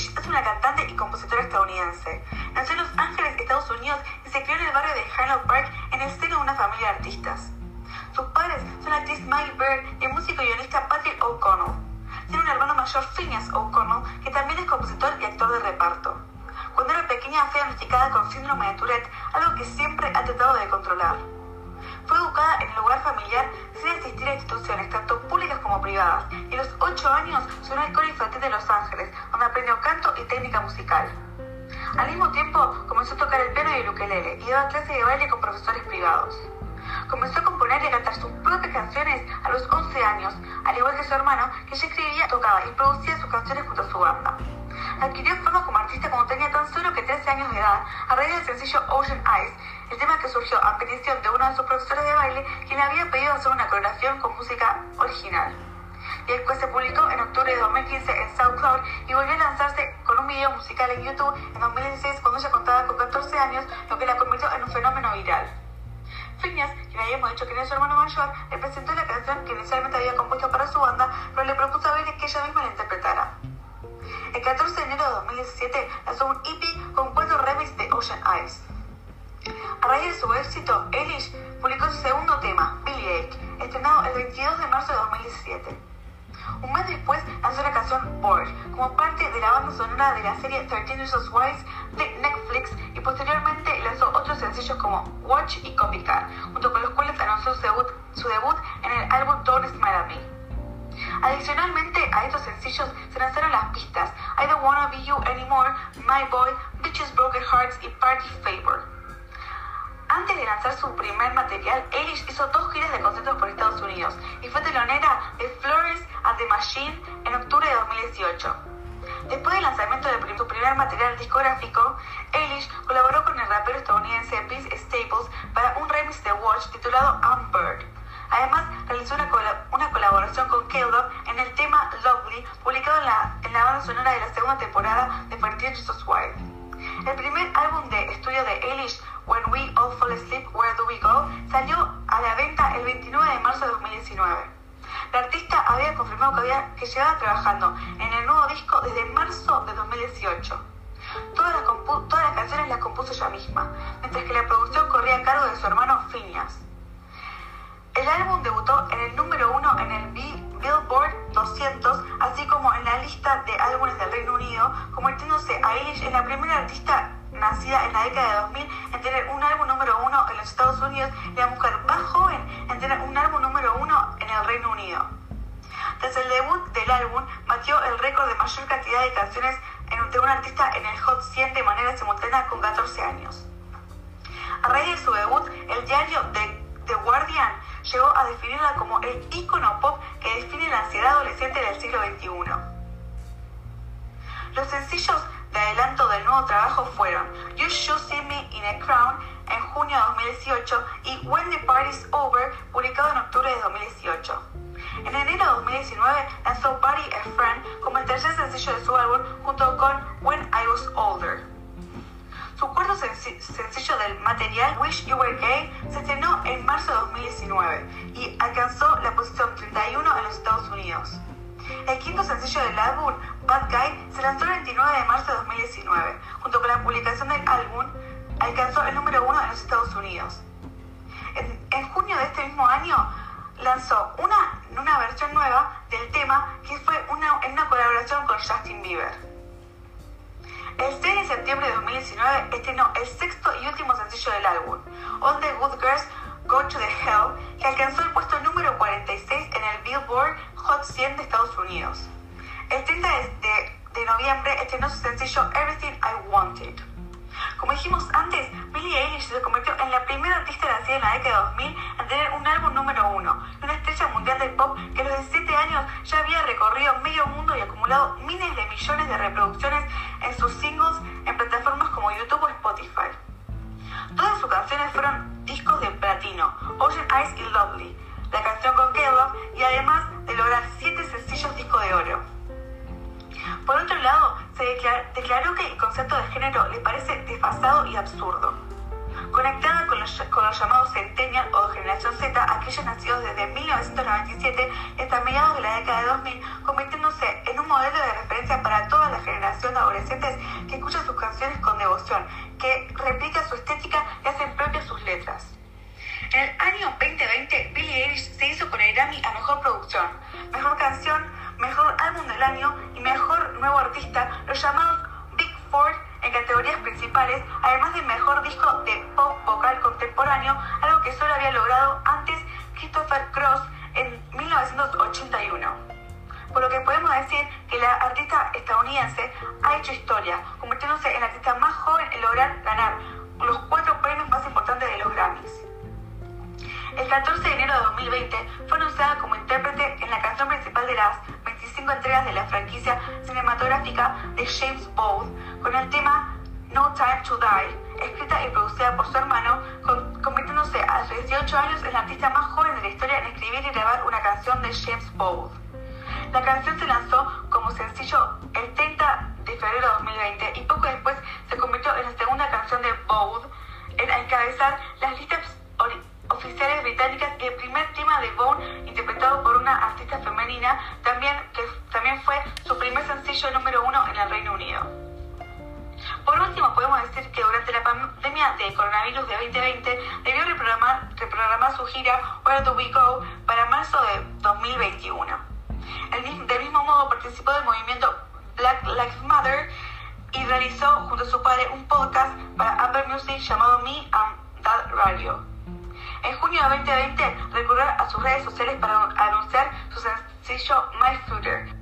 Es una cantante y compositora estadounidense. Nació en Los Ángeles, Estados Unidos y se crió en el barrio de Highland Park en el seno de una familia de artistas. Sus padres son la actriz Maggie Bird y el músico y guionista Patrick O'Connell. Tiene un hermano mayor, Phineas O'Connell, que también es compositor y actor de reparto. Cuando era pequeña fue diagnosticada con síndrome de Tourette, algo que siempre ha tratado de controlar. Fue educada en el lugar familiar sin asistir a instituciones, tanto públicas como privadas, y a los 8 años se unió al coro infantil de Los Ángeles, donde aprendió canto y técnica musical. Al mismo tiempo, comenzó a tocar el piano y el ukelele, y daba clases de baile con profesores privados. Comenzó a componer y a cantar sus propias canciones a los 11 años, al igual que su hermano, que ya escribía, tocaba y producía sus canciones junto a su banda. Adquirió fama como artista cuando tenía tan solo que 13 años de edad, a raíz del sencillo Ocean Eyes, el tema que surgió a petición de uno de sus profesores de baile, quien le había pedido hacer una coreografía con música original. Y después se publicó en octubre de 2015 en SoundCloud y volvió a lanzarse con un video musical en YouTube en 2016 cuando ella contaba con 14 años, lo que la convirtió en un fenómeno viral. Phineas, quien habíamos dicho que era su hermano mayor, le presentó la canción que inicialmente había compuesto para su banda, pero le propuso a Bailey que ella misma la interpretara. El 14 de enero de 2017 lanzó un EP con cuatro remix de Ocean Eyes. A raíz de su éxito, Eilish publicó su segundo tema, Billy Ache, estrenado el 22 de marzo de 2017. Un mes después lanzó la canción Bored, como parte de la banda sonora de la serie 13 Reasons Why de Netflix y posteriormente lanzó otros sencillos como Watch y Copycat, junto con los cuales anunció su debut, su debut en el álbum Don't Smile at Me. Adicionalmente a estos sencillos se lanzaron las pistas I Don't Wanna Be You Anymore, My Boy, Bitches Broken Hearts y Party Favor. Antes de lanzar su primer material, Eilish hizo dos giras de conciertos por Estados Unidos y fue telonera de Florence and the Machine en octubre de 2018. Después del lanzamiento de su primer material discográfico, Eilish colaboró con el rapero estadounidense Vince Staples para un remix de Watch titulado I'm Bird. Además, realizó una colaboración con Caleb en el tema Lovely, publicado en la, en la banda sonora de la segunda temporada de Fertility Wild. El primer álbum de estudio de Eilish, When We All Fall Asleep, Where Do We Go, salió a la venta el 29 de marzo de 2019. La artista había confirmado que, había, que llevaba trabajando en el nuevo disco desde marzo de 2018. Todas las, todas las canciones las compuso ella misma, mientras que la producción corría a cargo de su hermano Phineas. El álbum debutó en el número uno en el Billboard 200, así como en la lista de álbumes del Reino Unido, convirtiéndose a Eilish en la primera artista nacida en la década de 2000 en tener un álbum número uno en los Estados Unidos y la mujer más joven en tener un álbum número uno en el Reino Unido. Desde el debut del álbum, batió el récord de mayor cantidad de canciones de un artista en el Hot 100 de manera simultánea con 14 años. A raíz de su debut, el diario The Guardian llegó a definirla como el ícono pop que define la ansiedad adolescente del siglo XXI. Los sencillos de adelanto del nuevo trabajo fueron You Should See Me in a Crown en junio de 2018 y material, Wish You Were Gay, se estrenó en marzo de 2019 y alcanzó la posición 31 en los Estados Unidos. El quinto sencillo del álbum, Bad Guy, se lanzó el 29 de marzo de 2019. Junto con la publicación del álbum, alcanzó el número uno en los Estados Unidos. En, junio de este mismo año, lanzó una, una versión nueva del tema que fue una, en una colaboración con Justin Bieber. El 6 de septiembre de 2019 estrenó el sexto y último sencillo del álbum, All the Good Girls Go to the Hell, que alcanzó el puesto número 46 en el Billboard Hot 100 de Estados Unidos. El 30 de, de noviembre estrenó su sencillo Everything I Wanted. Como dijimos antes, Billie Eilish se convirtió en la primera artista nacida en la década de 2000 en tener un álbum número uno, y una estrella mundial del pop que a los 17 años declaró que el concepto de género le parece desfasado y absurdo. Conectada con los, con los llamados Centennial o Generación Z, aquellos nacidos desde 1997 hasta mediados de la década de 2000, convirtiéndose en un modelo de referencia para las generaciones generación de adolescentes que escuchan sus canciones con devoción, que replica su estética y hacen propias sus letras. En el año 2020, Billie Eilish se hizo con el Grammy a Mejor Producción, Mejor Canción, Mejor Álbum del Año principales, además de Mejor Disco de Pop Vocal Contemporáneo, algo que solo había logrado antes Christopher Cross en 1981 por lo que podemos decir que la artista estadounidense ha hecho historia, convirtiéndose en la artista más joven en lograr ganar los cuatro premios más importantes de los Grammys. El 14 de enero de 2020 fue anunciada como intérprete en la canción principal de las 25 entregas de la franquicia cinematográfica de James Bond con el tema No Time to Die, escrita y producida por su hermano, convirtiéndose a sus 18 años en la artista más joven de la historia en escribir y grabar una canción de James Bond. La canción se lanzó como sencillo el 30 de febrero de 2020 y poco después se convirtió en la segunda canción de Bode en encabezar las listas oficiales británicas y el primer tema de reprogramar, su gira Where Do We Go para marzo de 2021. El, del mismo modo participó del movimiento Black Lives Matter y realizó junto a su padre un podcast para Apple Music llamado Me and Dad Radio. En junio de 2020 recurrió a sus redes sociales para anunciar su sencillo My Future,